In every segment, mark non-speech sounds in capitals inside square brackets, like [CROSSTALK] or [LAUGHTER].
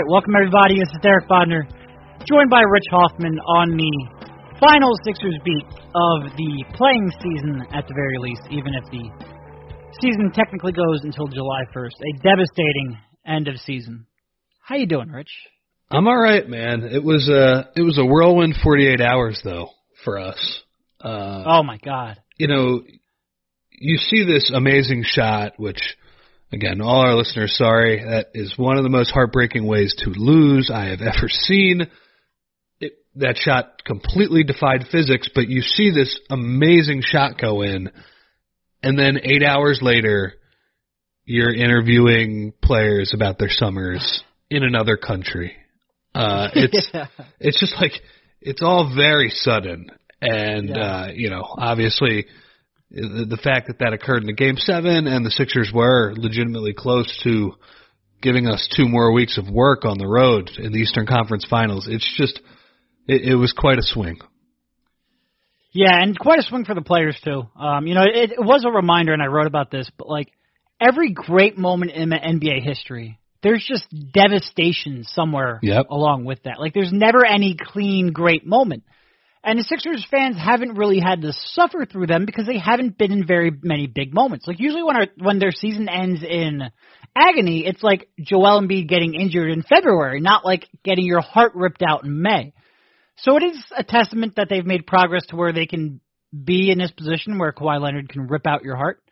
Right, welcome everybody. This is Derek Bodner, joined by Rich Hofmann on the final Sixers beat of the playing season at the very least, even if the season technically goes until July 1st. A devastating end of season. How you doing, Rich? I'm all right, man. It was a it was a whirlwind 48 hours though for us. Uh, oh my God! You know, you see this amazing shot, which again, all our listeners, sorry, that is one of the most heartbreaking ways to lose I have ever seen. It, that shot completely defied physics, but you see this amazing shot go in, and then eight hours later, you're interviewing players about their summers in another country. Uh, [LAUGHS] it's yeah. it's just like it's all very sudden, and Yeah. uh, you know, obviously, the, fact that that occurred in the game seven, and the Sixers were legitimately close to giving us two more weeks of work on the road in the Eastern Conference Finals. It's just it, it was quite a swing. Yeah, and quite a swing for the players too. Um, you know, it, it was a reminder, and I wrote about this, but like every great moment in NBA history, there's just devastation somewhere Yep. along with that. Like there's never any clean great moment. And the Sixers fans haven't really had to suffer through them because they haven't been in very many big moments. Like usually when our when their season ends in agony, it's like Joel Embiid getting injured in February, not like getting your heart ripped out in May. So it is a testament that they've made progress to where they can be in this position where Kawhi Leonard can rip out your heart.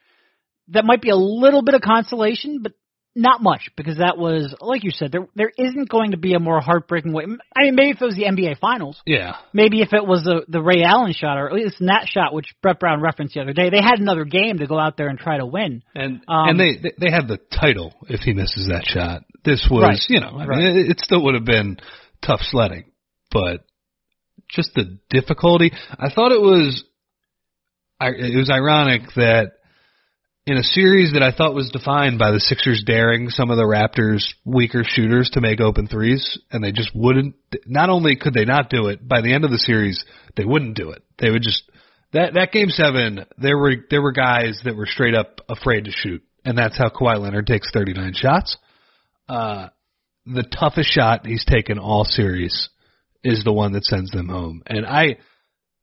That might be a little bit of consolation, but not much because that was, like you said, there there isn't going to be a more heartbreaking way. I mean, maybe if it was the NBA Finals, Yeah, maybe if it was the the Ray Allen shot or at least that shot, which Brett Brown referenced the other day, they had another game to go out there and try to win. and Um, and they they- had the title if he misses that shot. This was Right. you know I Right. mean it, it still would have been tough sledding, but just the difficulty. I thought it was I, it was ironic that in a series that I thought was defined by the Sixers daring some of the Raptors' weaker shooters to make open threes, and they just wouldn't. Not only could they not do it, by the end of the series, they wouldn't do it. They would just that that game seven. There were there were guys that were straight up afraid to shoot, and that's how Kawhi Leonard takes 39 shots. Uh, the toughest shot he's taken all series is the one that sends them home, and I.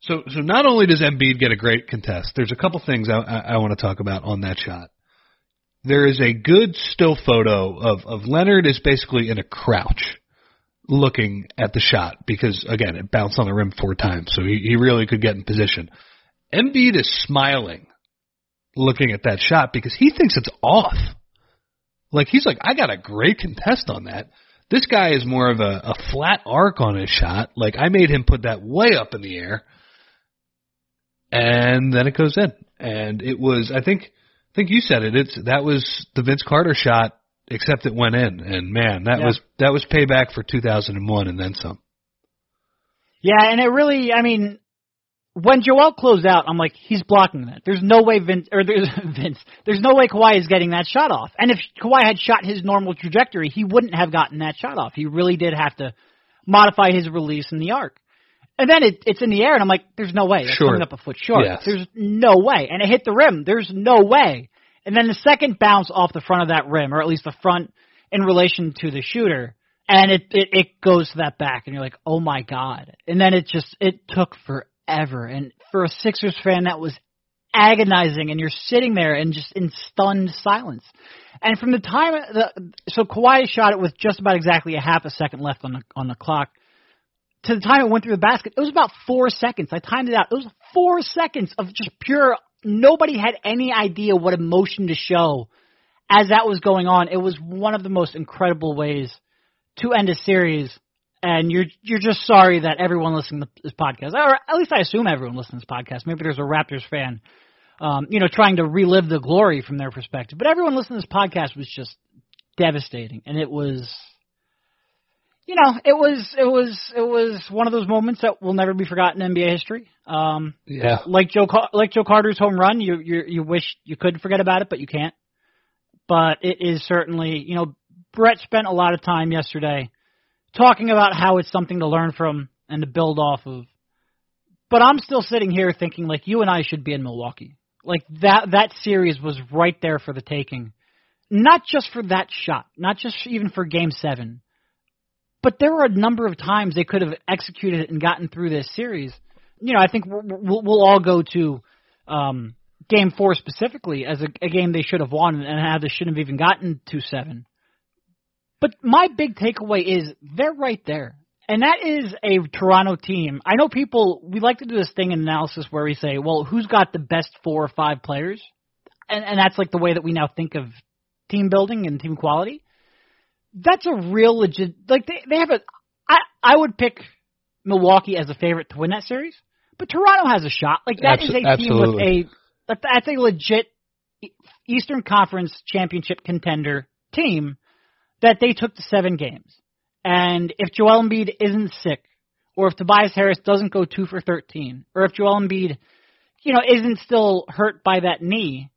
So, so not only does Embiid get a great contest, there's a couple things I, I, I want to talk about on that shot. There is a good still photo of, of Leonard is basically in a crouch looking at the shot because again, it bounced on the rim four times, so he, he really could get in position. Embiid is smiling looking at that shot because he thinks it's off. Like he's like, I got a great contest on that. This guy is more of a, a flat arc on his shot. Like I made him put that way up in the air and then it goes in. And it was, I think, I think you said it. It's that was the Vince Carter shot, except it went in. And man, that Yeah. was that was payback for 2001 and then some. Yeah, and it really, I mean, when Joel closed out, I'm like, he's blocking that. There's no way Vince, or there's [LAUGHS] Vince, there's no way Kawhi is getting that shot off. And if Kawhi had shot his normal trajectory, he wouldn't have gotten that shot off. He really did have to modify his release in the arc. And then it, it's in the air, and I'm like, there's no way. That's Sure. coming up a foot short. Yes. There's no way. And it hit the rim. There's no way. And then the second bounce off the front of that rim, or at least the front in relation to the shooter, and it, it it goes to that back, and you're like, oh my god! And then it just it took forever, and for a Sixers fan, that was agonizing, and you're sitting there and just in stunned silence. And from the time the so Kawhi shot it with just about exactly a half a second left on the on the clock. To the time it went through the basket, it was about four seconds. I timed it out. It was four seconds of just pure. Nobody had any idea what emotion to show as that was going on. It was one of the most incredible ways to end a series, and you're you're just sorry that everyone listening to this podcast, or at least I assume everyone listening to this podcast. Maybe there's a Raptors fan, um, you know, trying to relive the glory from their perspective. But everyone listening to this podcast was just devastating, and it was, you know, it was it was it was one of those moments that will never be forgotten in NBA history. Um, Yeah. like Joe like Joe Carter's home run, you you you wish you could forget about it, but you can't. But it is certainly, you know, Brett spent a lot of time yesterday talking about how it's something to learn from and to build off of. But I'm still sitting here thinking like you and I should be in Milwaukee. Like that that series was right there for the taking. Not just for that shot, not just even for game 7, but there were a number of times they could have executed it and gotten through this series. You know, I think we'll, we'll, all go to um, Game Four specifically as a, a game they should have won and how they shouldn't have even gotten to seven. But my big takeaway is they're right there. And that is a Toronto team. I know people, we like to do this thing in analysis where we say, well, who's got the best four or five players? And, and that's like the way that we now think of team building and team quality. That's a real legit, like they, they have a, I, I would pick Milwaukee as a favorite to win that series, but Toronto has a shot. Like that Abs- is a absolutely. team with a, that's a legit Eastern Conference championship contender team that they took to seven games. And if Joel Embiid isn't sick, or if Tobias Harris doesn't go two for 13, or if Joel Embiid, you know, isn't still hurt by that knee,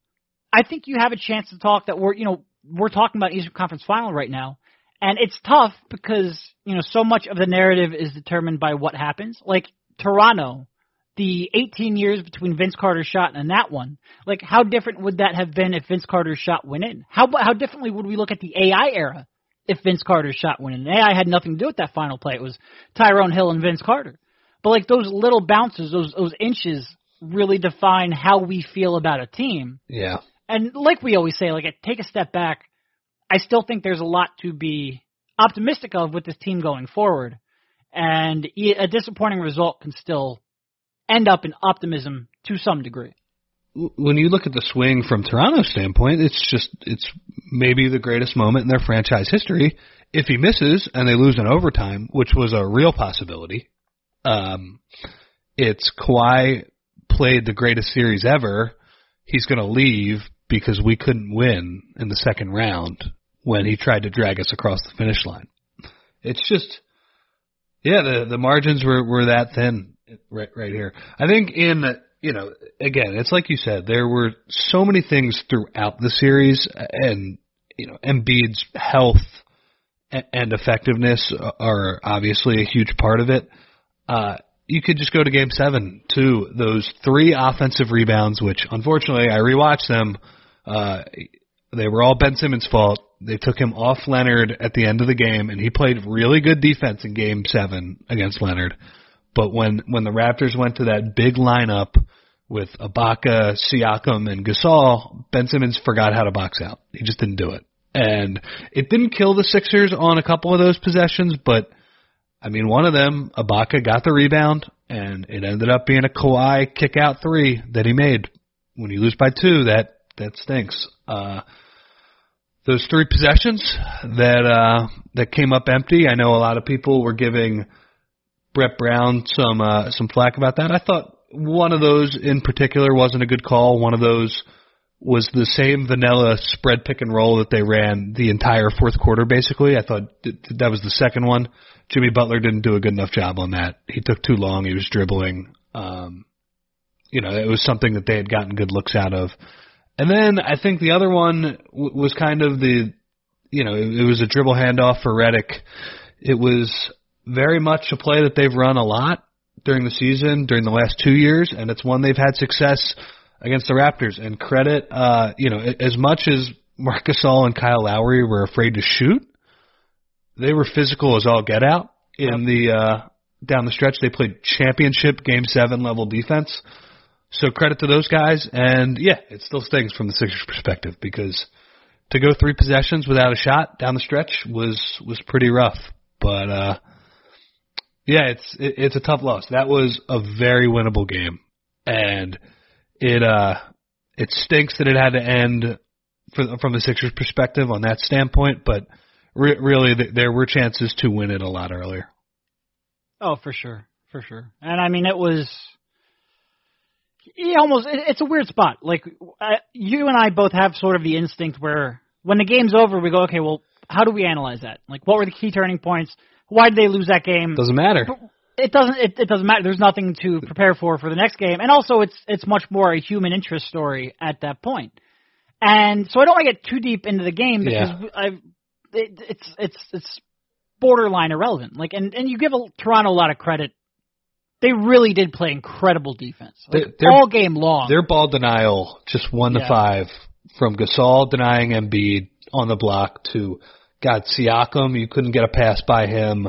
I think you have a chance to talk that we're, you know, we're talking about Eastern Conference Final right now. And it's tough because, you know, so much of the narrative is determined by what happens. Like Toronto, the 18 years between Vince Carter's shot and that one, like how different would that have been if Vince Carter's shot went in? How how differently would we look at the AI era if Vince Carter's shot went in? And AI had nothing to do with that final play. It was Tyrone Hill and Vince Carter. But like those little bounces, those those inches really define how we feel about a team. Yeah. And like we always say, like take a step back. I still think there's a lot to be optimistic of with this team going forward. And a disappointing result can still end up in optimism to some degree. When you look at the swing from Toronto's standpoint, it's just it's maybe the greatest moment in their franchise history. If he misses and they lose in overtime, which was a real possibility, um, it's Kawhi played the greatest series ever. He's going to leave because we couldn't win in the second round when he tried to drag us across the finish line. It's just, yeah, the the margins were were that thin right right here. I think in you know again, it's like you said, there were so many things throughout the series, and you know Embiid's health and effectiveness are obviously a huge part of it. Uh, you could just go to Game Seven too. Those three offensive rebounds, which unfortunately I rewatched them. Uh, they were all Ben Simmons' fault. They took him off Leonard at the end of the game, and he played really good defense in Game Seven against Leonard. But when when the Raptors went to that big lineup with Ibaka, Siakam, and Gasol, Ben Simmons forgot how to box out. He just didn't do it, and it didn't kill the Sixers on a couple of those possessions. But I mean, one of them, Ibaka got the rebound, and it ended up being a Kawhi kick out three that he made. When you lose by two, that that stinks. Uh, those three possessions that uh, that came up empty. I know a lot of people were giving Brett Brown some uh, some flack about that. I thought one of those in particular wasn't a good call. One of those was the same vanilla spread pick and roll that they ran the entire fourth quarter. Basically, I thought that was the second one. Jimmy Butler didn't do a good enough job on that. He took too long. He was dribbling. Um, you know, it was something that they had gotten good looks out of. And then I think the other one w- was kind of the, you know, it, it was a dribble handoff for Redick. It was very much a play that they've run a lot during the season, during the last two years, and it's one they've had success against the Raptors. And credit, uh, you know, as much as Marc Gasol and Kyle Lowry were afraid to shoot, they were physical as all get out in the uh, down the stretch. They played championship game seven level defense. So credit to those guys, and yeah, it still stings from the Sixers' perspective because to go three possessions without a shot down the stretch was was pretty rough. But uh, yeah, it's it, it's a tough loss. That was a very winnable game, and it uh it stinks that it had to end for, from the Sixers' perspective on that standpoint. But re- really, th- there were chances to win it a lot earlier. Oh, for sure, for sure. And I mean, it was yeah, almost. It, it's a weird spot. Like uh, you and I both have sort of the instinct where when the game's over, we go, okay, well, how do we analyze that? Like, what were the key turning points? Why did they lose that game? Doesn't matter. It doesn't. It, it doesn't matter. There's nothing to prepare for for the next game, and also it's it's much more a human interest story at that point. And so I don't want to get too deep into the game because Yeah. I, it, it's it's it's borderline irrelevant. Like, and and you give a, Toronto a lot of credit. They really did play incredible defense like, They- they're- all game long. Their ball denial, just one to five, from Gasol denying Embiid on the block to God, Siakam, you couldn't get a pass by him.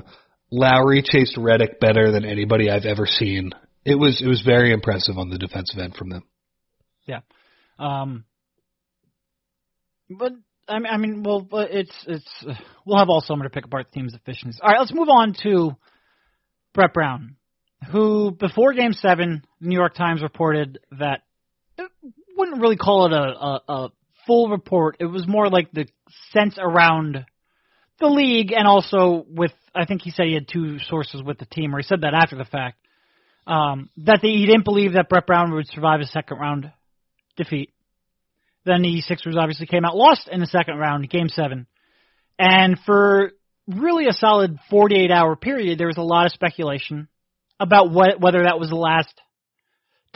Lowry chased Redick better than anybody I've ever seen. It was it was very impressive on the defensive end from them. Yeah. Um, but I mean, I mean, well, it's it's we'll have all summer to pick apart the team's deficiencies. All right, let's move on to Brett Brown, who before Game Seven, the New York Times reported that it wouldn't really call it a, a, a full report. It was more like the sense around the league, and also with I think he said he had two sources with the team, or he said that after the fact. Um, that he didn't believe that Brett Brown would survive a second round defeat. Then the Sixers obviously came out lost in the second round, game seven. And for really a solid 48 hour period, there was a lot of speculation about what, whether that was the last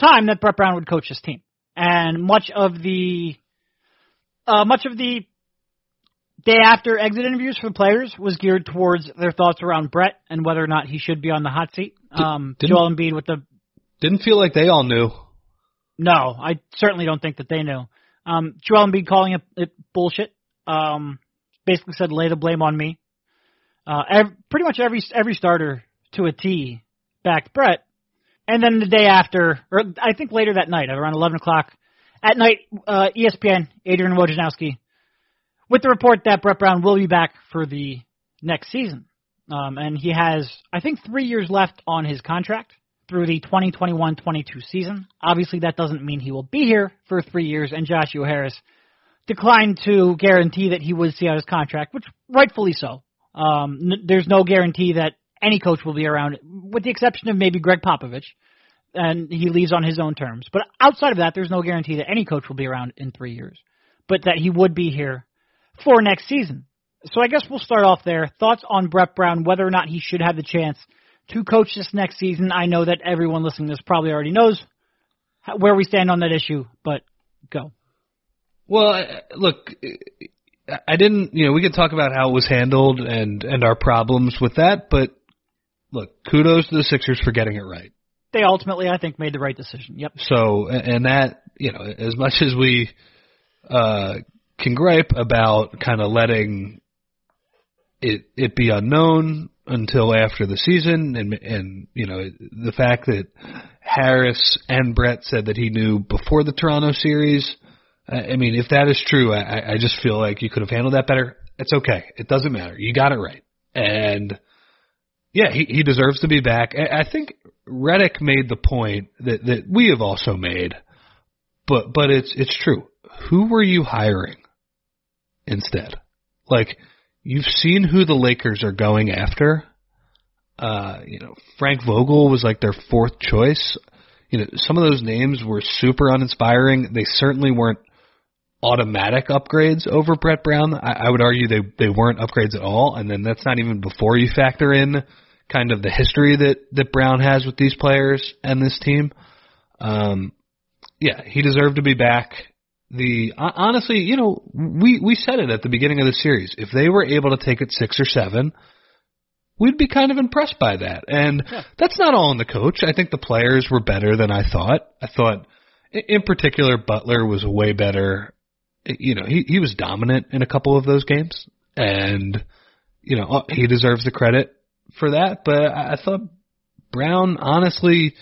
time that Brett Brown would coach his team. And much of the, uh, much of the day after exit interviews for the players was geared towards their thoughts around Brett and whether or not he should be on the hot seat. Um, Joel Embiid with the didn't feel like they all knew. No, I certainly don't think that they knew. Um, Joel Embiid calling it, it bullshit. Um, basically said lay the blame on me. Uh, every, pretty much every every starter to a T backed Brett. And then the day after, or I think later that night, around 11 o'clock at night, uh, ESPN, Adrian Wojnarowski, with the report that Brett Brown will be back for the next season. Um, and he has, I think, three years left on his contract through the 2021-22 season. Obviously, that doesn't mean he will be here for three years, and Joshua Harris declined to guarantee that he would see out his contract, which rightfully so. Um, n- there's no guarantee that any coach will be around, with the exception of maybe Gregg Popovich, and he leaves on his own terms. But outside of that, there's no guarantee that any coach will be around in three years, but that he would be here for next season. So I guess we'll start off there. Thoughts on Brett Brown, whether or not he should have the chance to coach this next season. I know that everyone listening to this probably already knows where we stand on that issue, but go. Well, look, I didn't, you know, we could talk about how it was handled and and our problems with that, but look, kudos to the Sixers for getting it right. They ultimately, I think, made the right decision. Yep. So, and that, you know, as much as we uh can gripe about kind of letting it it be unknown until after the season, and and you know the fact that Harris and Brett said that he knew before the Toronto series. I mean, if that is true, I, I just feel like you could have handled that better. It's okay. It doesn't matter. You got it right. And yeah, he, he deserves to be back. I, I think Redick made the point that, that we have also made, but but it's it's true. Who were you hiring instead? Like you've seen who the Lakers are going after. Uh, you know, Frank Vogel was like their fourth choice. You know, some of those names were super uninspiring. They certainly weren't automatic upgrades over Brett Brown. I, I would argue they they weren't upgrades at all. And then that's not even before you factor in kind of the history that that Brown has with these players and this team. Um, yeah, he deserved to be back the honestly, you know, we we said it at the beginning of the series. If they were able to take it six or seven, we'd be kind of impressed by that. And yeah. that's not all on the coach. I think the players were better than I thought. I thought, in particular, Butler was way better. You know, he he was dominant in a couple of those games, and you know he deserves the credit for that. But I I thought Brown, honestly,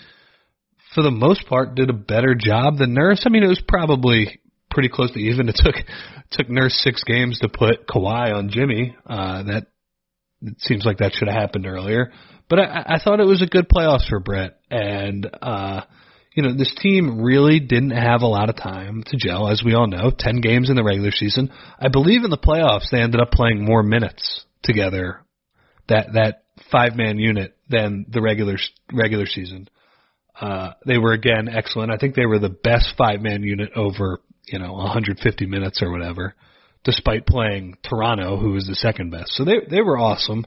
for the most part, did a better job than Nurse. I mean, it was probably pretty close to even. [LAUGHS] It took took Nurse six games to put Kawhi on Jimmy. Uh, that it seems like that should have happened earlier. But I, I thought it was a good playoffs for Brett, and uh, you know this team really didn't have a lot of time to gel, as we all know. Ten games in the regular season. I believe in the playoffs they ended up playing more minutes together. That that five man unit than the regular regular season. Uh, they were again excellent. I think they were the best five man unit over you know 150 minutes or whatever, despite playing Toronto, who was the second best. So they they were awesome.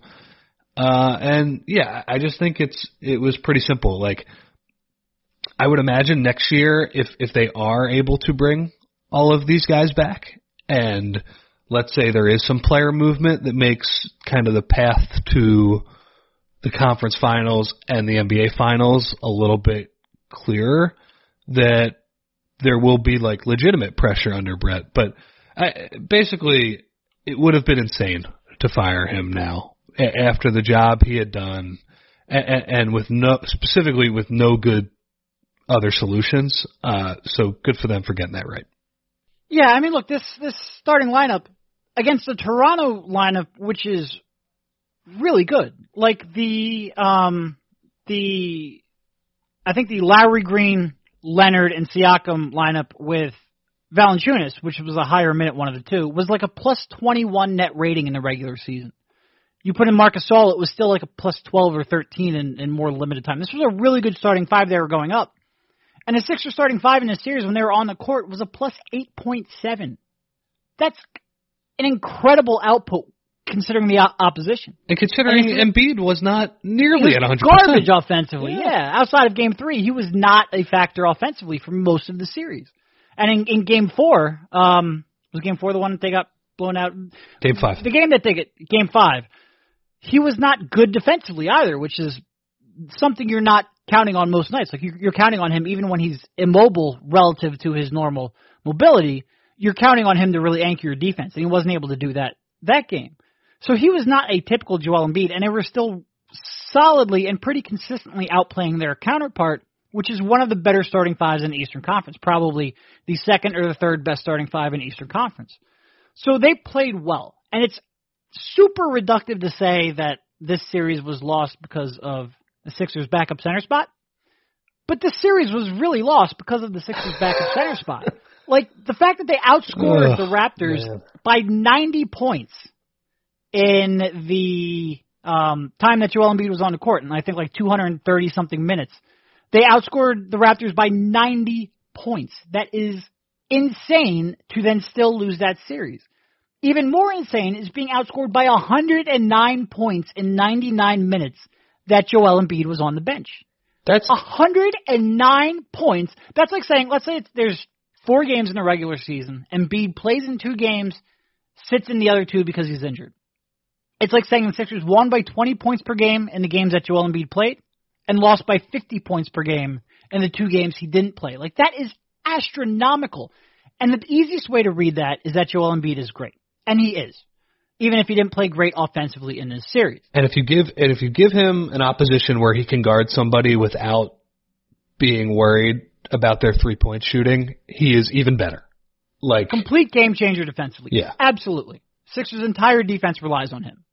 Uh, and yeah, I just think it's it was pretty simple. Like I would imagine next year, if if they are able to bring all of these guys back, and let's say there is some player movement that makes kind of the path to the conference finals and the NBA finals a little bit clearer, that there will be like legitimate pressure under Brett. But I, basically, it would have been insane to fire him now after the job he had done, and, and with no specifically with no good other solutions. Uh, so good for them for getting that right. Yeah, I mean, look, this this starting lineup against the Toronto lineup, which is really good. Like the um the I think the Lowry Green, Leonard, and Siakam lineup with Valanciunas, which was a higher minute one of the two, was like a plus 21 net rating in the regular season. You put in Marc Gasol, it was still like a plus 12 or 13 in, in more limited time. This was a really good starting five they were going up. And the Sixers starting five in this series when they were on the court was a plus 8.7. That's an incredible output considering the opposition. And considering and Embiid was not nearly at 100%. Garbage offensively, yeah. yeah. Outside of game three, he was not a factor offensively for most of the series. And in, in game four, um, was game four the one that they got blown out? Game five. The game that they get, game five, he was not good defensively either, which is something you're not counting on most nights. Like you're counting on him even when he's immobile relative to his normal mobility. You're counting on him to really anchor your defense, and he wasn't able to do that that game. So he was not a typical Joel Embiid, and they were still solidly and pretty consistently outplaying their counterpart, which is one of the better starting fives in the Eastern Conference, probably the second or the third best starting five in the Eastern Conference. So they played well, and it's super reductive to say that this series was lost because of the Sixers' backup center spot. But the series was really lost because of the Sixers' backup center [LAUGHS] spot. Like the fact that they outscored Ugh, the Raptors man. by 90 points in the um, time that Joel Embiid was on the court, and I think like 230 something minutes. They outscored the Raptors by 90 points. That is insane to then still lose that series. Even more insane is being outscored by 109 points in 99 minutes that Joel Embiid was on the bench. That's 109 points. That's like saying, let's say there's four games in the regular season, and Embiid plays in two games, sits in the other two because he's injured. It's like saying the Sixers won by 20 points per game in the games that Joel Embiid played, and lost by 50 points per game in the two games he didn't play. Like that is astronomical. And the easiest way to read that is that Joel Embiid is great, and he is even if he didn't play great offensively in this series. And if you give and if you give him an opposition where he can guard somebody without being worried about their three point shooting, he is even better. Like complete game changer defensively. Yeah. Absolutely. Sixers entire defense relies on him.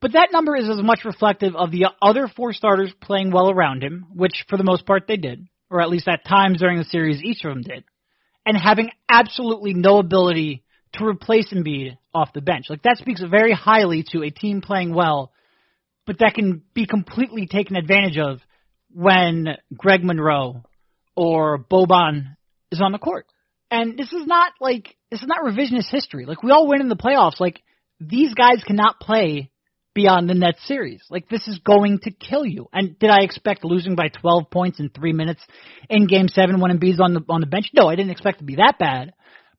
But that number is as much reflective of the other four starters playing well around him, which for the most part they did, or at least at times during the series each of them did, and having absolutely no ability to replace Embiid off the bench. Like that speaks very highly to a team playing well, but that can be completely taken advantage of when Greg Monroe or Boban is on the court. And this is not like this is not revisionist history. Like we all win in the playoffs. Like these guys cannot play beyond the Nets series. Like this is going to kill you. And did I expect losing by 12 points in three minutes in Game Seven when Embiid's on the on the bench? No, I didn't expect to be that bad.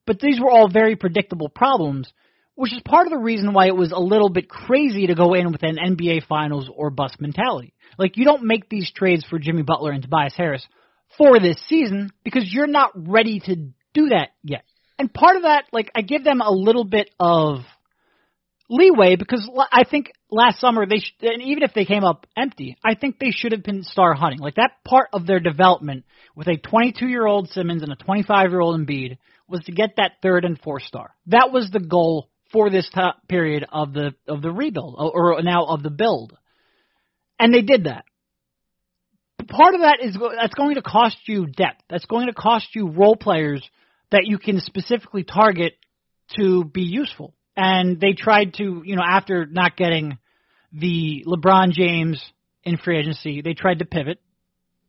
But these were all very predictable problems, which is part of the reason why it was a little bit crazy to go in with an NBA Finals or bust mentality. Like, you don't make these trades for Jimmy Butler and Tobias Harris for this season because you're not ready to do that yet. And part of that, like, I give them a little bit of leeway because I think last summer they sh- and even if they came up empty, I think they should have been star hunting. Like that part of their development with a 22 year old Simmons and a 25 year old Embiid was to get that third and fourth star. That was the goal for this top period of the of the rebuild or now of the build, and they did that. Part of that is that's going to cost you depth. That's going to cost you role players that you can specifically target to be useful. And they tried to, you know, after not getting the LeBron James in free agency, they tried to pivot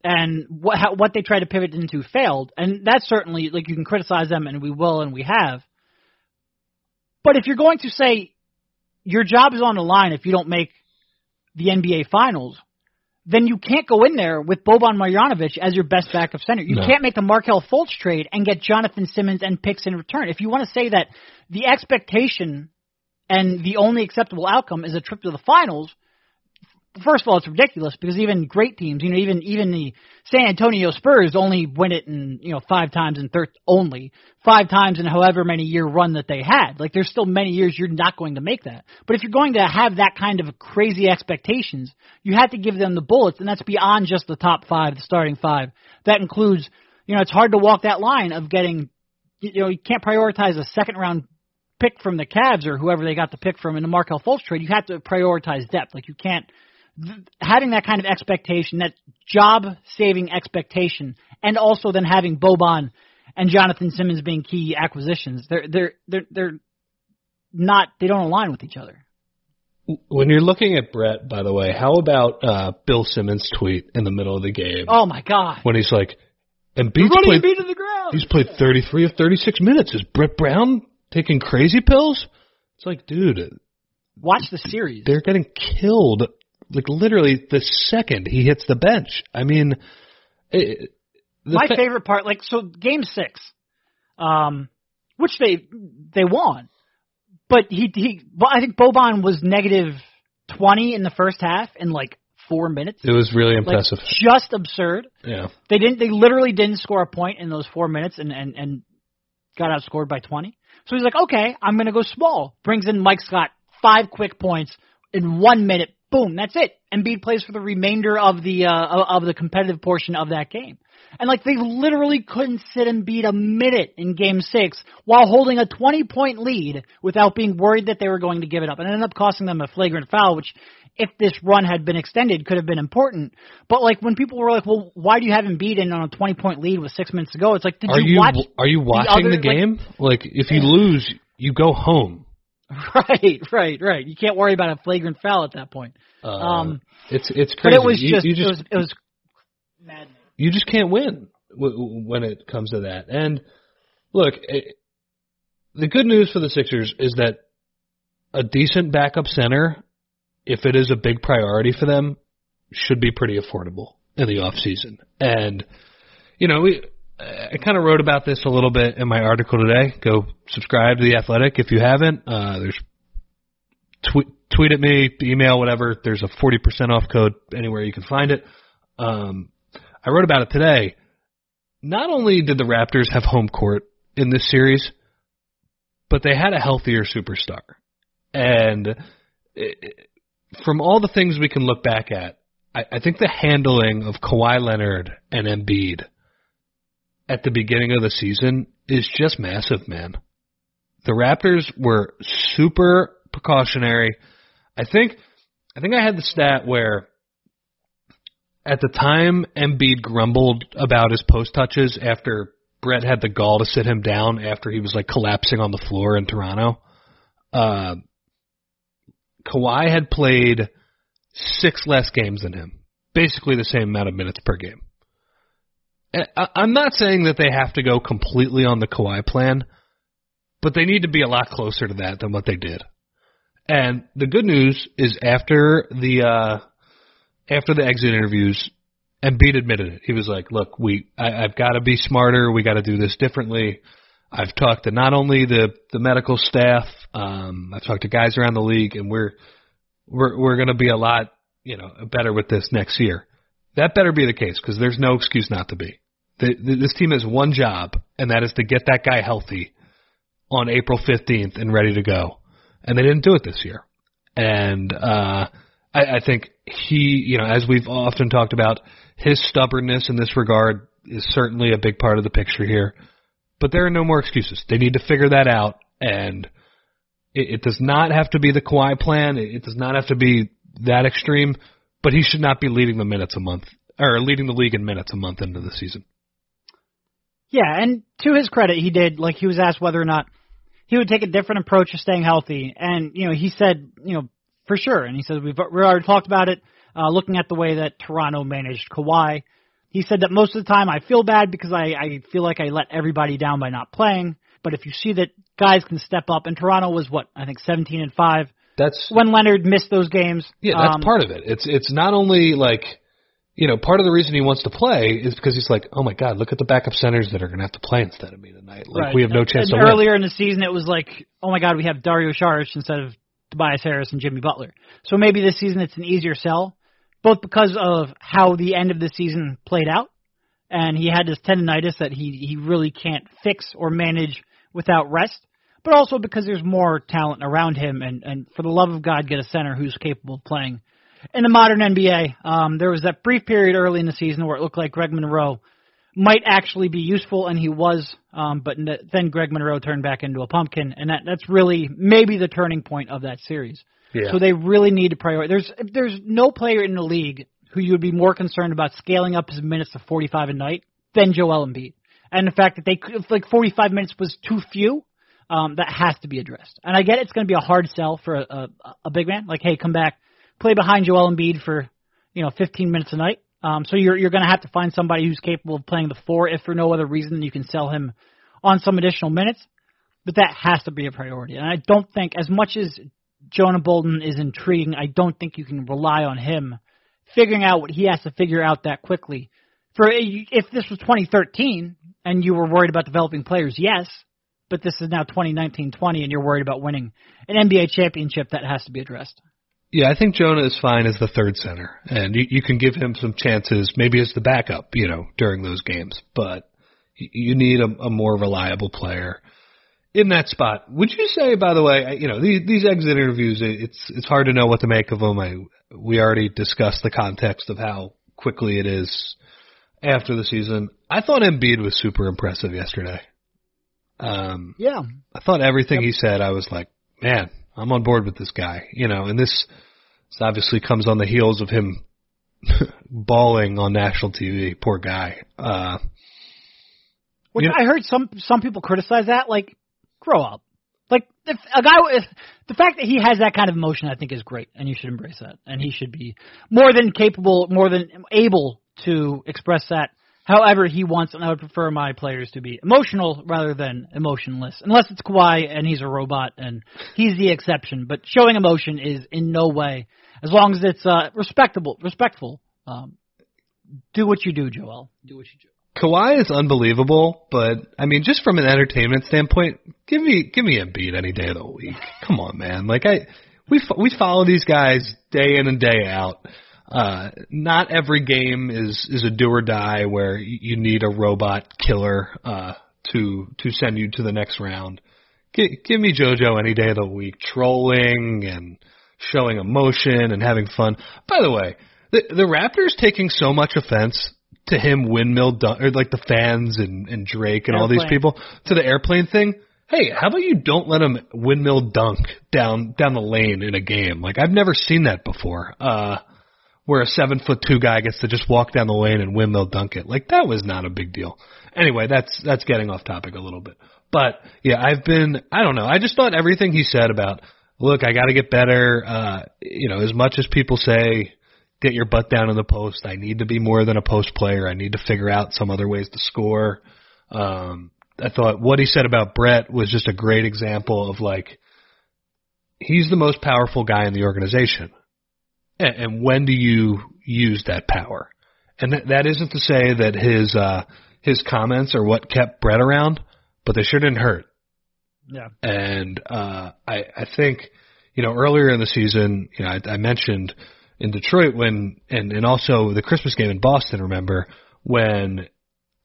and what how, what they tried to pivot into failed, and that's certainly like you can criticize them, and we will, and we have. But if you're going to say your job is on the line if you don't make the NBA Finals, then you can't go in there with Boban Marjanovic as your best backup center. You no. can't make the Markelle Fultz trade and get Jonathan Simmons and picks in return. If you want to say that the expectation and the only acceptable outcome is a trip to the finals, first of all, it's ridiculous because even great teams, you know, even even the San Antonio Spurs only win it in you know five times in thir- only five times in however many year run that they had. Like there's still many years you're not going to make that. But if you're going to have that kind of crazy expectations, you have to give them the bullets, and that's beyond just the top five, the starting five. That includes, you know, it's hard to walk that line of getting, you know, you can't prioritize a second round pick from the Cavs or whoever they got the pick from in the Markelle Fultz trade, you have to prioritize depth. Like you can't having that kind of expectation, that job saving expectation, and also then having Boban and Jonathan Simmons being key acquisitions. They're they're they're they're not they don't align with each other. When you're looking at Brett, by the way, how about uh, Bill Simmons' tweet in the middle of the game? Oh my god! When he's like, "And Beats played, to the ground. He's played 33 of 36 minutes. Is Brett Brown taking crazy pills? It's like, dude, watch the series. They're getting killed like literally the second he hits the bench. I mean, it, my fa- favorite part, like so, game six, um, which they they won, but he he, well, I think Boban was negative twenty in the first half in like four minutes. It was really impressive. Like, just absurd. Yeah, they didn't. They literally didn't score a point in those four minutes, and and and got outscored by twenty. So he's like, okay, I'm going to go small. Brings in Mike Scott, five quick points in one minute. Boom, that's it. Embiid plays for the remainder of the uh, of the competitive portion of that game. And like they literally couldn't sit Embiid a minute in game six while holding a 20 point lead without being worried that they were going to give it up. And it ended up costing them a flagrant foul, which if this run had been extended could have been important. But like when people were like, well, why do you have Embiid in on a 20 point lead with six minutes to go? It's like, did are you, you watch? Are you watching the, other, the game? Like, like if you lose, you go home. [LAUGHS] Right, right, right. You can't worry about a flagrant foul at that point. Uh, um, it's it's crazy. But it was you, just, you just it was it was maddening. You just can't win when it comes to that. And look, it, the good news for the Sixers is that a decent backup center, if it is a big priority for them, should be pretty affordable in the off season. And you know, we I kind of wrote about this a little bit in my article today. Go subscribe to the Athletic if you haven't. Uh, there's tweet tweet at me, email, whatever. There's a 40% off code anywhere you can find it. Um, I wrote about it today. Not only did the Raptors have home court in this series, but they had a healthier superstar. And it, from all the things we can look back at, I, I think the handling of Kawhi Leonard and Embiid – at the beginning of the season is just massive, man. The Raptors were super precautionary. I think I think I had the stat where at the time Embiid grumbled about his post touches after Brett had the gall to sit him down after he was like collapsing on the floor in Toronto. Uh, Kawhi had played six less games than him, basically the same amount of minutes per game. I'm not saying that they have to go completely on the Kawhi plan, but they need to be a lot closer to that than what they did. And the good news is after the uh, after the exit interviews, Embiid admitted it. He was like, "Look, we I, I've got to be smarter. We got to do this differently." I've talked to not only the the medical staff, um, I've talked to guys around the league, and we're we're we're going to be a lot you know better with this next year. That better be the case because there's no excuse not to be. The, the, this team has one job, and that is to get that guy healthy on April 15th and ready to go. And they didn't do it this year. And uh, I, I think he, you know, as we've often talked about, his stubbornness in this regard is certainly a big part of the picture here. But there are no more excuses. They need to figure that out, and it, it does not have to be the Kawhi plan. It, it does not have to be that extreme but he should not be leading the minutes a month or leading the league in minutes a month into the season. Yeah, and to his credit, he did. Like he was asked whether or not he would take a different approach to staying healthy, and you know he said, you know, for sure. And he said we've we already talked about it. Uh, looking at the way that Toronto managed Kawhi, he said that most of the time I feel bad because I, I feel like I let everybody down by not playing. But if you see that guys can step up, and Toronto was what I think 17 and five that's when Leonard missed those games. Yeah, that's um, part of it. It's it's not only like you know, part of the reason he wants to play is because he's like, oh my god, look at the backup centers that are going to have to play instead of me tonight. Like right. we have no chance and to earlier win. in the season, it was like, oh my god, we have Dario Saric instead of Tobias Harris and Jimmy Butler. So maybe this season it's an easier sell both because of how the end of the season played out, and he had this tendonitis that he he really can't fix or manage without rest, but also because there's more talent around him, and and for the love of God, get a center who's capable of playing. In the modern NBA, um, there was that brief period early in the season where it looked like Greg Monroe might actually be useful, and he was. Um, but then Greg Monroe turned back into a pumpkin, and that that's really maybe the turning point of that series. Yeah. So they really need to prioritize. There's there's no player in the league who you would be more concerned about scaling up his minutes to 45 a night than Joel Embiid, and the fact that they like 45 minutes was too few, um, that has to be addressed. And I get it's going to be a hard sell for a, a, a big man, like hey, come back, play behind Joel Embiid for you know 15 minutes a night. Um, so you're you're going to have to find somebody who's capable of playing the four, if for no other reason you can sell him on some additional minutes. But that has to be a priority, and I don't think as much as Jonah Bolden is intriguing, I don't think you can rely on him figuring out what he has to figure out that quickly. For if this was 2013 and you were worried about developing players, yes, but this is now 2019-20 and you're worried about winning an NBA championship, that has to be addressed. Yeah, I think Jonah is fine as the third center, and you, you can give him some chances, maybe as the backup, you know, during those games. But you need a, a more reliable player in that spot. Would you say, by the way, you know, these these exit interviews, it's it's hard to know what to make of them. I we already discussed the context of how quickly it is after the season. I thought Embiid was super impressive yesterday. Um, yeah, I thought everything yep. he said. I was like, man, I'm on board with this guy. You know, and this, this obviously comes on the heels of him [LAUGHS] bawling on national TV. Poor guy. Uh, Which you know, I heard some some people criticize that. Like, grow up. Like if a guy, if, the fact that he has that kind of emotion, I think is great, and you should embrace that. And he should be more than capable, more than able to express that however he wants. And I would prefer my players to be emotional rather than emotionless, unless it's Kawhi and he's a robot and he's the exception. But showing emotion is in no way, as long as it's uh, respectable, respectful. Um, do what you do, Joel. Do what you do. Kawhi is unbelievable, but I mean, just from an entertainment standpoint, give me give me Embiid any day of the week. Come on, man. Like I, we we follow these guys day in and day out. Uh, not every game is is a do or die where you need a robot killer uh, to to send you to the next round. G- give me JoJo any day of the week, trolling and showing emotion and having fun. By the way, the the Raptors taking so much offense to him windmill dunk, or like the fans and, and Drake and airplane. all these people to the airplane thing. Hey, how about you don't let him windmill dunk down down the lane in a game? Like I've never seen that before. Uh where a seven foot two guy gets to just walk down the lane and windmill dunk it. Like that was not a big deal. Anyway, that's that's getting off topic a little bit. But yeah, I've been I don't know. I just thought everything he said about look, I got to get better. Uh, you know, as much as people say get your butt down in the post. I need to be more than a post player. I need to figure out some other ways to score. Um, I thought what he said about Brett was just a great example of like, he's the most powerful guy in the organization. And, and when do you use that power? And that, that isn't to say that his, uh, his comments are what kept Brett around, but they sure didn't hurt. Yeah. And, uh, I, I think, you know, earlier in the season, you know, I, I mentioned, in Detroit when and and also the Christmas game in Boston. Remember when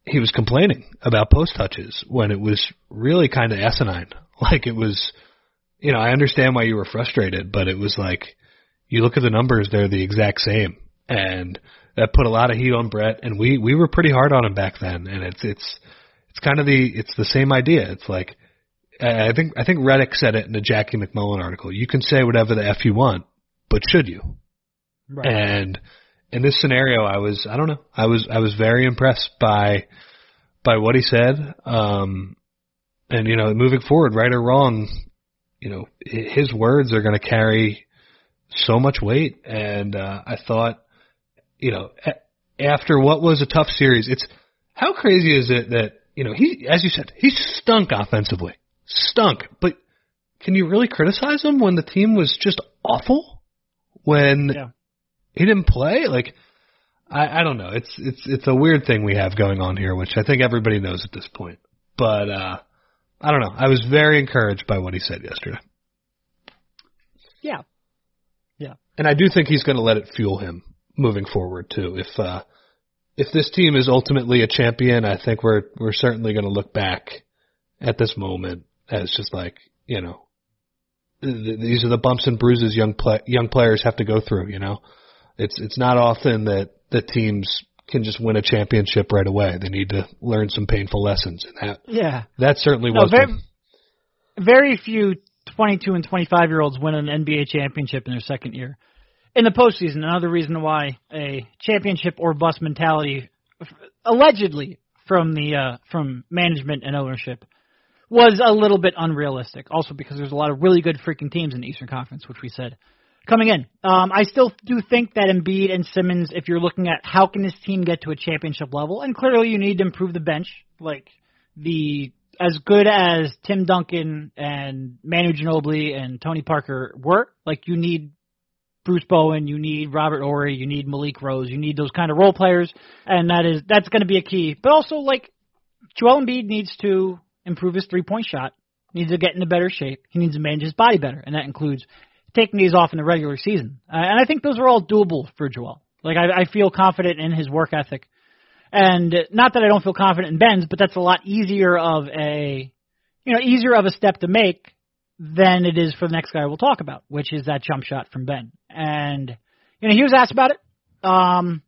he was complaining about post touches when it was really kind of asinine. [LAUGHS] Like it was, you know, I understand why you were frustrated, but it was like you look at the numbers; they're the exact same, and that put a lot of heat on Brett. And we we were pretty hard on him back then. And it's it's it's kind of the it's the same idea. It's like I think I think Redick said it in the Jackie MacMullan article. You can say whatever the f you want, but should you? Right. And in this scenario, I was I don't know I was I was very impressed by by what he said. Um, and you know, moving forward, right or wrong, you know, his words are going to carry so much weight. And uh, I thought, you know, after what was a tough series, it's how crazy is it that you know he, as you said, he stunk offensively, stunk. But can you really criticize him when the team was just awful? When yeah he didn't play. Like I, I don't know. It's it's it's a weird thing we have going on here, which I think everybody knows at this point. But uh I don't know. I was very encouraged by what he said yesterday. Yeah. And I do think he's going to let it fuel him moving forward too. If uh, if this team is ultimately a champion, I think we're we're certainly going to look back at this moment as just like you know th- these are the bumps and bruises young play, young players have to go through. You know, it's it's not often that that teams can just win a championship right away. They need to learn some painful lessons, and that Yeah. that certainly No, was. very, one. very few 22 and 25 year olds win an NBA championship in their second year. In the postseason, another reason why a championship or bust mentality, allegedly from the uh, from management and ownership, was a little bit unrealistic. Also because there's a lot of really good freaking teams in the Eastern Conference, which we said coming in. Um, I still do think that Embiid and Simmons, if you're looking at how can this team get to a championship level, and clearly you need to improve the bench, like the as good as Tim Duncan and Manu Ginobili and Tony Parker were, like you need Bruce Bowen, you need Robert Horry, you need Malik Rose, you need those kind of role players, and that is that's going to be a key. But also, like Joel Embiid needs to improve his three point shot, needs to get into better shape, he needs to manage his body better, and that includes taking these off in the regular season. Uh, and I think those are all doable for Joel. Like I, I feel confident in his work ethic. And not that I don't feel confident in Ben's, but that's a lot easier of a, you know, easier of a step to make than it is for the next guy we'll talk about, which is that jump shot from Ben. And you know, he was asked about it. Um,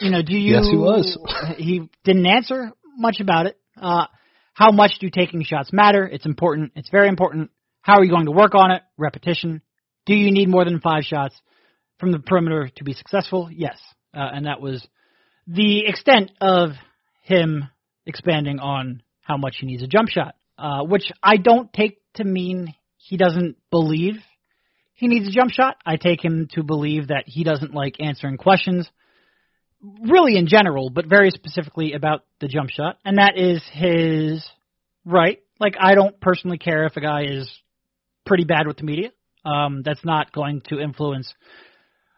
you know, do you? Yes, he was. [LAUGHS] he didn't answer much about it. Uh, how much do taking shots matter? It's important. It's very important. How are you going to work on it? Repetition. Do you need more than five shots from the perimeter to be successful? Yes. Uh, and that was the extent of him expanding on how much he needs a jump shot, uh, which I don't take to mean he doesn't believe he needs a jump shot. I take him to believe that he doesn't like answering questions, really in general, but very specifically about the jump shot, and that is his right. Like I don't personally care if a guy is pretty bad with the media. Um, that's not going to influence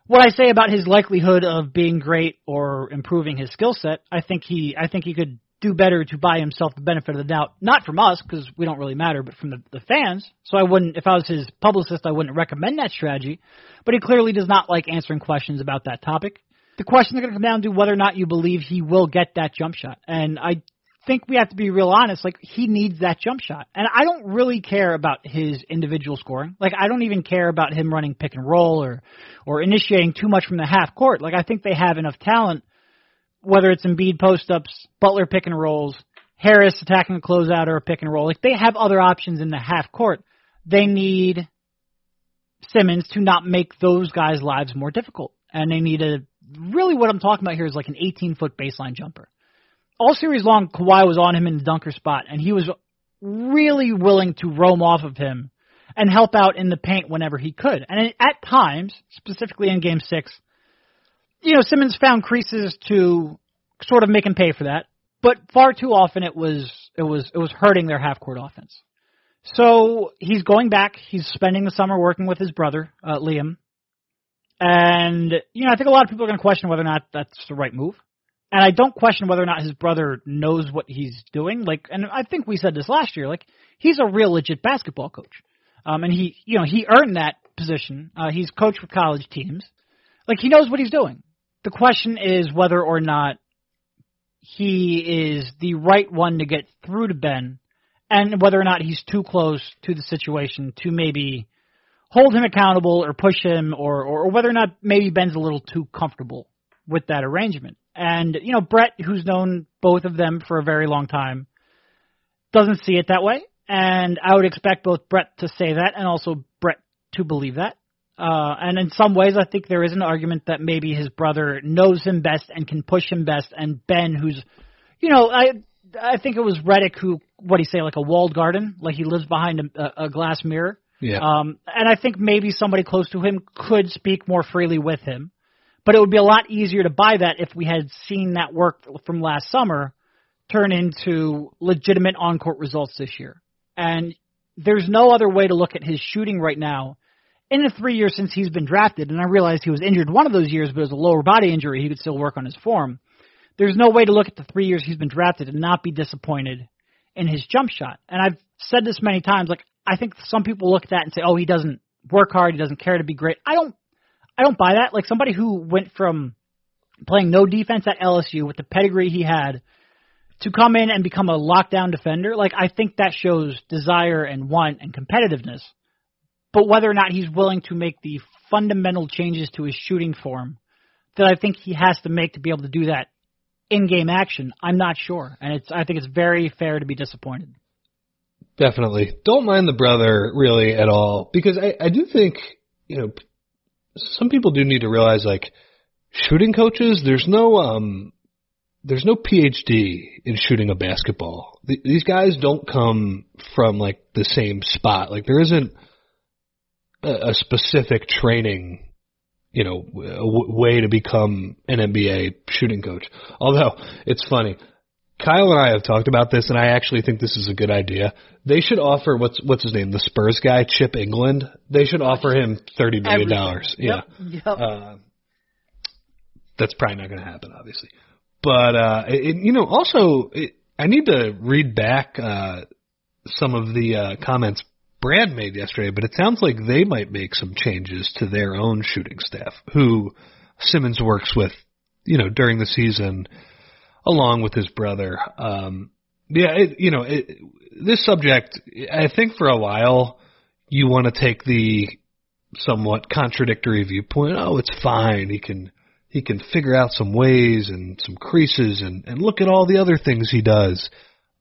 what I say about his likelihood of being great or improving his skill set. I think he, I think he could do better to buy himself the benefit of the doubt, not from us because we don't really matter, but from the, the fans. So I wouldn't, if I was his publicist, I wouldn't recommend that strategy. But he clearly does not like answering questions about that topic. The questions are going to come down to whether or not you believe he will get that jump shot, and I think we have to be real honest. Like he needs that jump shot, and I don't really care about his individual scoring. Like I don't even care about him running pick and roll or or initiating too much from the half court. Like I think they have enough talent, whether it's Embiid post ups, Butler pick and rolls, Harris attacking a closeout or a pick and roll. Like they have other options in the half court. They need Simmons to not make those guys' lives more difficult, and they need a really what I'm talking about here is like an 18 foot baseline jumper all series long, Kawhi was on him in the dunker spot, and he was really willing to roam off of him and help out in the paint whenever he could. And at times, specifically in Game Six, you know, Simmons found creases to sort of make him pay for that, but far too often it was it was it was hurting their half court offense. So he's going back. He's spending the summer working with his brother uh, Liam, and you know, I think a lot of people are going to question whether or not that's the right move and I don't question whether or not his brother knows what he's doing. Like, and I think we said this last year. Like, he's a real legit basketball coach, um, and he, you know, he earned that position. Uh, he's coached with college teams. Like, he knows what he's doing. The question is whether or not he is the right one to get through to Ben, and whether or not he's too close to the situation to maybe hold him accountable or push him, or, or, or whether or not maybe Ben's a little too comfortable with that arrangement. And, you know, Brett, who's known both of them for a very long time, doesn't see it that way. And I would expect both Brett to say that and also Brett to believe that. Uh, and in some ways, I think there is an argument that maybe his brother knows him best and can push him best. And Ben, who's, you know, I, I think it was Redick who, what do you say, like a walled garden? Like he lives behind a, a glass mirror. Yeah. Um, and I think maybe somebody close to him could speak more freely with him. But it would be a lot easier to buy that if we had seen that work from last summer turn into legitimate on court results this year. And there's no other way to look at his shooting right now in the three years since he's been drafted. And I realized he was injured one of those years, but it was a lower body injury. He could still work on his form. There's no way to look at the three years he's been drafted and not be disappointed in his jump shot. And I've said this many times. Like I think some people look at that and say, "Oh, he doesn't work hard. He doesn't care to be great." I don't I don't buy that. Like somebody who went from playing no defense at LSU with the pedigree he had to come in and become a lockdown defender, like I think that shows desire and want and competitiveness. But whether or not he's willing to make the fundamental changes to his shooting form that I think he has to make to be able to do that in game action, I'm not sure. And it's I think it's very fair to be disappointed. Definitely. Don't mind the brother really at all because I, I do think, you know, some people do need to realize like shooting coaches, there's no um there's no PhD in shooting a basketball. Th- these guys don't come from like the same spot. Like there isn't a, a specific training, you know, w- w- way to become an NBA shooting coach. Although it's funny, Kyle and I have talked about this, and I actually think this is a good idea. They should offer what's what's his name, the Spurs guy, Chip Engelland. They should offer him thirty million dollars. Yeah, Yep. uh, that's probably not going to happen, obviously. But uh, it, you know, also it, I need to read back uh, some of the uh, comments Brad made yesterday. But it sounds like they might make some changes to their own shooting staff, who Simmons works with, you know, during the season, along with his brother. Um, yeah, it, you know, it, this subject, I think for a while, you want to take the somewhat contradictory viewpoint. Oh, it's fine. He can he can figure out some ways and some creases and and look at all the other things he does.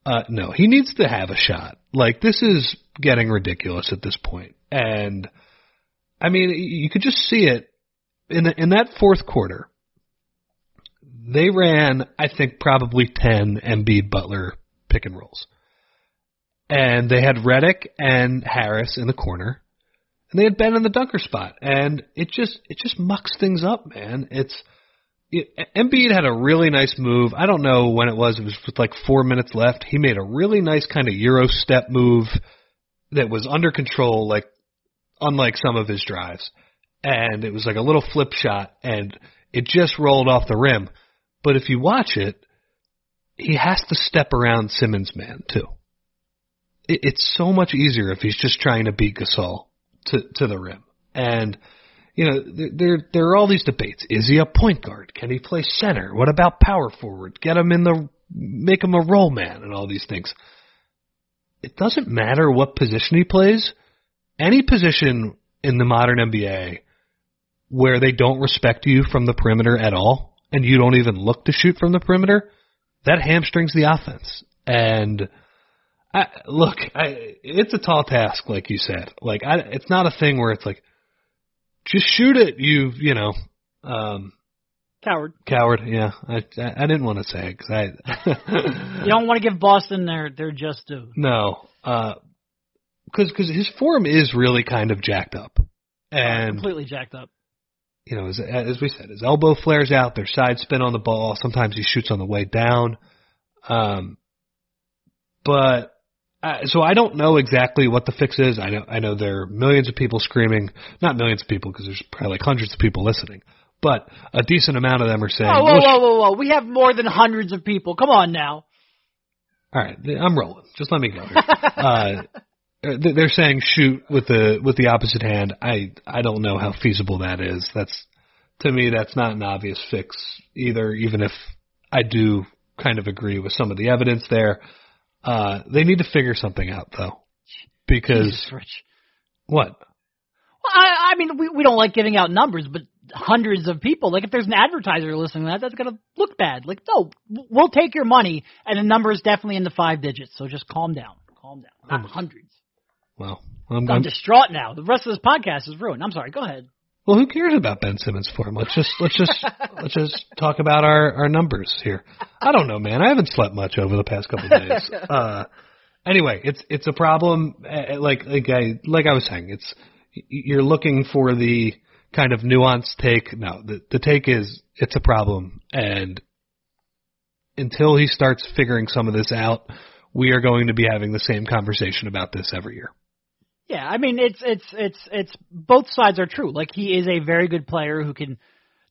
Uh no, he needs to have a shot. Like this is getting ridiculous at this point. And I mean, you could just see it in the, in that fourth quarter. They ran, I think, probably 10 Embiid Butler pick and rolls. And they had Redick and Harris in the corner and they had Ben in the dunker spot, and it just it just mucks things up, man. It's it, Embiid had a really nice move. I don't know when it was. It was with like four minutes left. He made a really nice kind of euro step move that was under control, like unlike some of his drives, and it was like a little flip shot, and it just rolled off the rim. But if you watch it, he has to step around Simmons, man, too. It, it's so much easier if he's just trying to beat Gasol to to the rim. And you know, there there are all these debates. Is he a point guard? Can he play center? What about power forward? Get him in the make him a roll man and all these things. It doesn't matter what position he plays. Any position in the modern NBA where they don't respect you from the perimeter at all and you don't even look to shoot from the perimeter, that hamstrings the offense. And I, look, I, it's a tall task, like you said. Like, I, it's not a thing where it's like, just shoot it. You, you know, um, coward. Coward. Yeah, I, I, I didn't want to say it because I. [LAUGHS] you don't want to give Boston their their just due. No, because uh, because his form is really kind of jacked up, and completely jacked up. You know, as, as we said, his elbow flares out. There's side spin on the ball. Sometimes he shoots on the way down. Um, but uh, so I don't know exactly what the fix is. I know I know there are millions of people screaming, not millions of people because there's probably like hundreds of people listening, but a decent amount of them are saying, "Whoa, whoa, whoa, whoa, whoa! We have more than hundreds of people. Come on now." All right, I'm rolling. Just let me go. Here. [LAUGHS] uh, they're saying shoot with the with the opposite hand. I I don't know how feasible that is. That's to me that's not an obvious fix either. Even if I do kind of agree with some of the evidence there. Uh, they need to figure something out though, because what? Well, I, I mean, we we don't like giving out numbers, but hundreds of people. Like, if there's an advertiser listening to that, that's gonna look bad. Like, no, we'll take your money, and the number is definitely in the five digits. So just calm down, calm down. Not hundreds. Well, I'm, I'm, I'm distraught now. The rest of this podcast is ruined. I'm sorry. Go ahead. Well, who cares about Ben Simmons for him? Let's just let's just [LAUGHS] let's just talk about our our numbers here. I don't know, man. I haven't slept much over the past couple of days. [LAUGHS] Uh, anyway, it's it's a problem. Like like I like I was saying, it's you're looking for the kind of nuanced take. No, the the take is it's a problem, and until he starts figuring some of this out, we are going to be having the same conversation about this every year. Yeah, I mean it's it's it's it's both sides are true. Like he is a very good player who can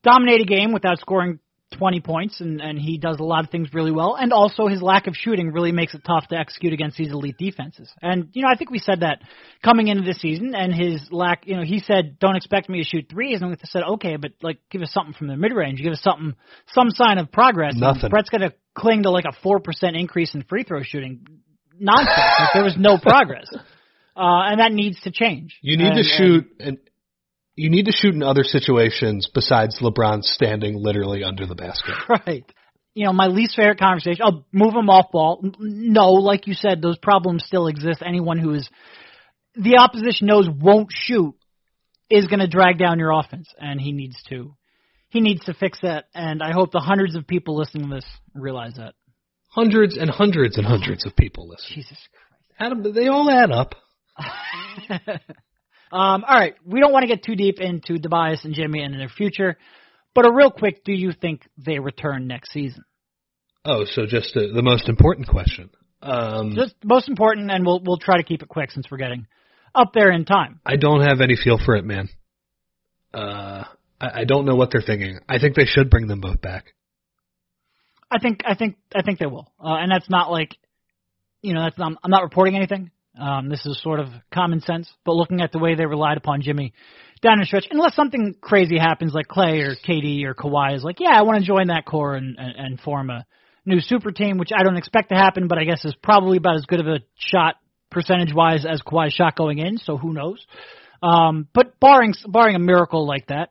dominate a game without scoring 20 points, and, and he does a lot of things really well. And also, his lack of shooting really makes it tough to execute against these elite defenses. And, you know, I think we said that coming into this season, and his lack, you know, he said, don't expect me to shoot threes. And we said, okay, but, like, give us something from the mid range. Give us something, some sign of progress. Nothing. And Brett's going to cling to, like, a 4% increase in free throw shooting. Nonsense. like, there was no progress. [LAUGHS] Uh, and that needs to change. You need and, to shoot and you need to shoot in other situations besides LeBron standing literally under the basket. [LAUGHS] Right. You know, my least favorite conversation. I'll move him off ball. No, like you said, those problems still exist. Anyone who is the opposition knows won't shoot is going to drag down your offense, and he needs to. He needs to fix that, and I hope the hundreds of people listening to this realize that. Hundreds and hundreds and hundreds of people listen. Jesus Christ. Adam, they all add up. [LAUGHS] Um, all right, we don't want to get too deep into Tobias and Jimmy and their future, but a real quick, do you think they return next season? Oh, so just uh, the most important question. Um, Just most important, and we'll we'll try to keep it quick since we're getting up there in time. I don't have any feel for it, man. Uh, I, I don't know what they're thinking. I think they should bring them both back. I think I think I think they will, uh, and that's not like, you know, that's not, I'm not reporting anything. Um, this is sort of common sense, but looking at the way they relied upon Jimmy down the stretch, unless something crazy happens like Clay or KD or Kawhi is like, yeah, I want to join that core and, and, and form a new super team, which I don't expect to happen, but I guess is probably about as good of a shot percentage wise as Kawhi's shot going in. So who knows? Um, but barring barring a miracle like that,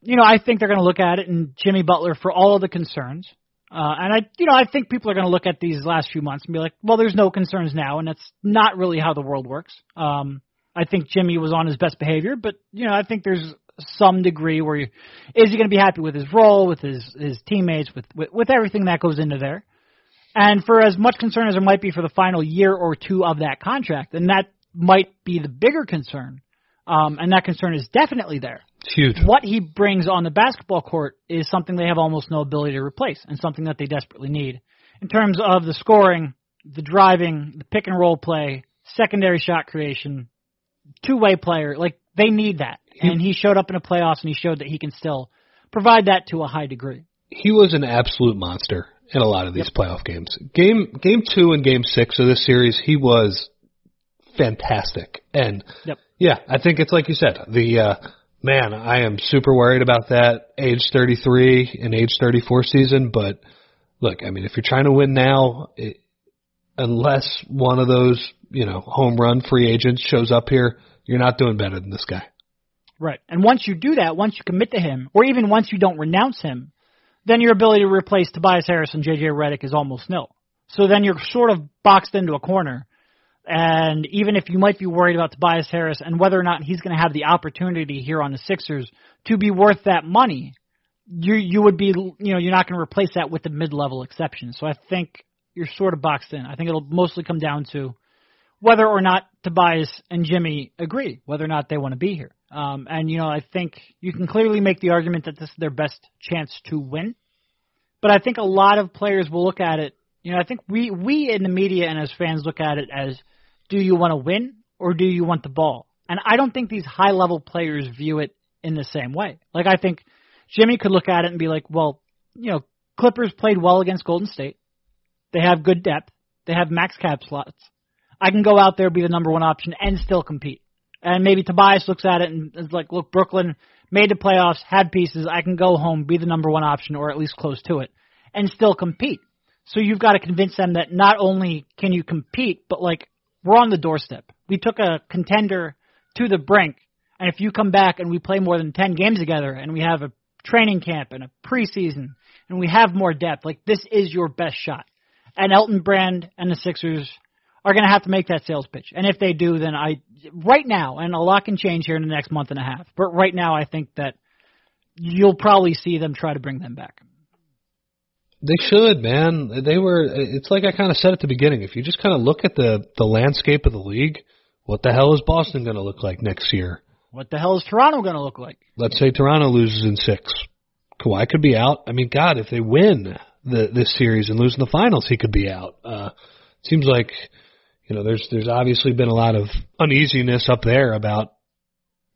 you know, I think they're going to look at it and Jimmy Butler for all of the concerns. Uh, and I, you know, I think people are going to look at these last few months and be like, well, there's no concerns now, and that's not really how the world works. Um, I think Jimmy was on his best behavior, but you know, I think there's some degree where you, is he going to be happy with his role, with his his teammates, with, with with everything that goes into there. And for as much concern as there might be for the final year or two of that contract, then that might be the bigger concern. Um, and that concern is definitely there It's huge. what he brings on the basketball court is something they have almost no ability to replace and something that they desperately need. In terms of the scoring, the driving, the pick and roll play, secondary shot creation, two way player, like they need that. And he showed up in the playoffs and he showed that he can still provide that to a high degree. He was an absolute monster in a lot of these playoff games. Game game two and game six of this series, he was fantastic. And Yep. yeah, I think it's like you said. The uh, man, I am super worried about that age 33 and age 34 season. But look, I mean, if you're trying to win now, it, unless one of those you know home run free agents shows up here, you're not doing better than this guy. Right. And once you do that, once you commit to him, or even once you don't renounce him, then your ability to replace Tobias Harris and JJ Redick is almost nil. So then you're sort of boxed into a corner. And even if you might be worried about Tobias Harris and whether or not he's going to have the opportunity here on the Sixers to be worth that money, you you would be you know you're not going to replace that with the mid-level exception. So I think you're sort of boxed in. I think it'll mostly come down to whether or not Tobias and Jimmy agree, whether or not they want to be here. Um, and you know, I think you can clearly make the argument that this is their best chance to win. But I think a lot of players will look at it. You know, I think we we in the media and as fans look at it as, do you want to win or do you want the ball? And I don't think these high level players view it in the same way. Like I think Jimmy could look at it and be like, well, you know, Clippers played well against Golden State. They have good depth. They have max cap slots. I can go out there, be the number one option, and still compete. And maybe Tobias looks at it and is like, look, Brooklyn made the playoffs, had pieces. I can go home, be the number one option, or at least close to it, and still compete. So you've got to convince them that not only can you compete, but like we're on the doorstep. We took a contender to the brink, and if you come back and we play more than 10 games together and we have a training camp and a preseason and we have more depth, like this is your best shot. And Elton Brand and the Sixers are going to have to make that sales pitch. And if they do, then I, right now, and a lot can change here in the next month and a half, but right now I think that you'll probably see them try to bring them back. They should, man. They were. It's like I kind of said at the beginning. If you just kind of look at the the landscape of the league, what the hell is Boston going to look like next year? What the hell is Toronto going to look like? Let's say Toronto loses in six. Kawhi could be out. I mean, God, if they win the this series and lose in the finals, he could be out. Uh, seems like you know there's there's obviously been a lot of uneasiness up there about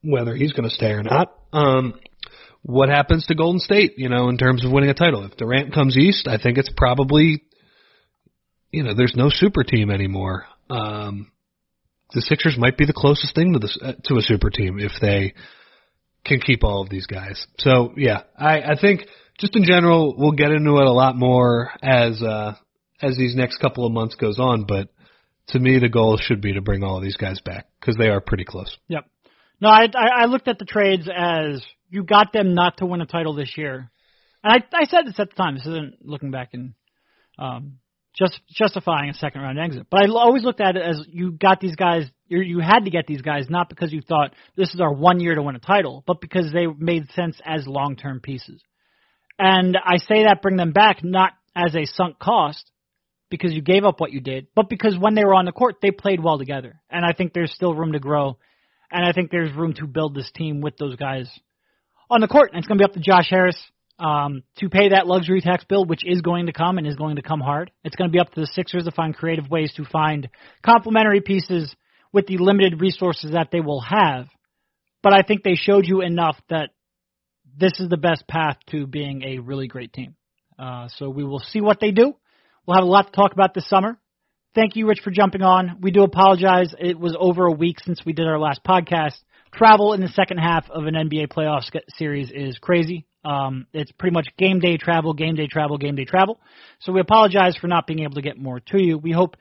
whether he's going to stay or not. Um, what happens to Golden State, you know, in terms of winning a title. If Durant comes east, I think it's probably, you know, there's no super team anymore. Um, the Sixers might be the closest thing to this uh, to a super team if they can keep all of these guys. So yeah, I, I think just in general, we'll get into it a lot more as uh, as these next couple of months goes on. But to me, the goal should be to bring all of these guys back because they are pretty close. Yep. No, I, I I looked at the trades as you got them not to win a title this year, and I I said this at the time. This isn't looking back and um, just justifying a second round exit, but I always looked at it as you got these guys. You you had to get these guys not because you thought this is our one year to win a title, but because they made sense as long term pieces. And I say that bring them back not as a sunk cost because you gave up what you did, but because when they were on the court, they played well together. And I think there's still room to grow. And I think there's room to build this team with those guys on the court. And it's going to be up to Josh Harris um, to pay that luxury tax bill, which is going to come and is going to come hard. It's going to be up to the Sixers to find creative ways to find complementary pieces with the limited resources that they will have. But I think they showed you enough that this is the best path to being a really great team. Uh, so we will see what they do. We'll have a lot to talk about this summer. Thank you, Rich, for jumping on. We do apologize. It was over a week since we did our last podcast. Travel in the second half of an NBA playoff series is crazy. Um, it's pretty much game day travel, game day travel, game day travel. So we apologize for not being able to get more to you. We hope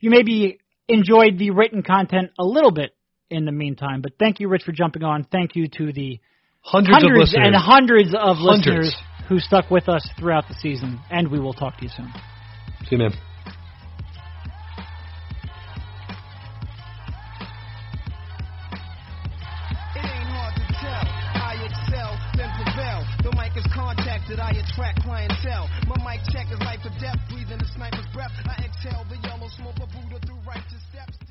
you maybe enjoyed the written content a little bit in the meantime. But thank you, Rich, for jumping on. Thank you to the hundreds, hundreds and hundreds of hundreds. listeners who stuck with us throughout the season. And we will talk to you soon. See you, man. Contacted, I attract clientele. My mic check is life or death, breathing the sniper's breath. I exhale the yellow smoke of Buddha through righteous steps.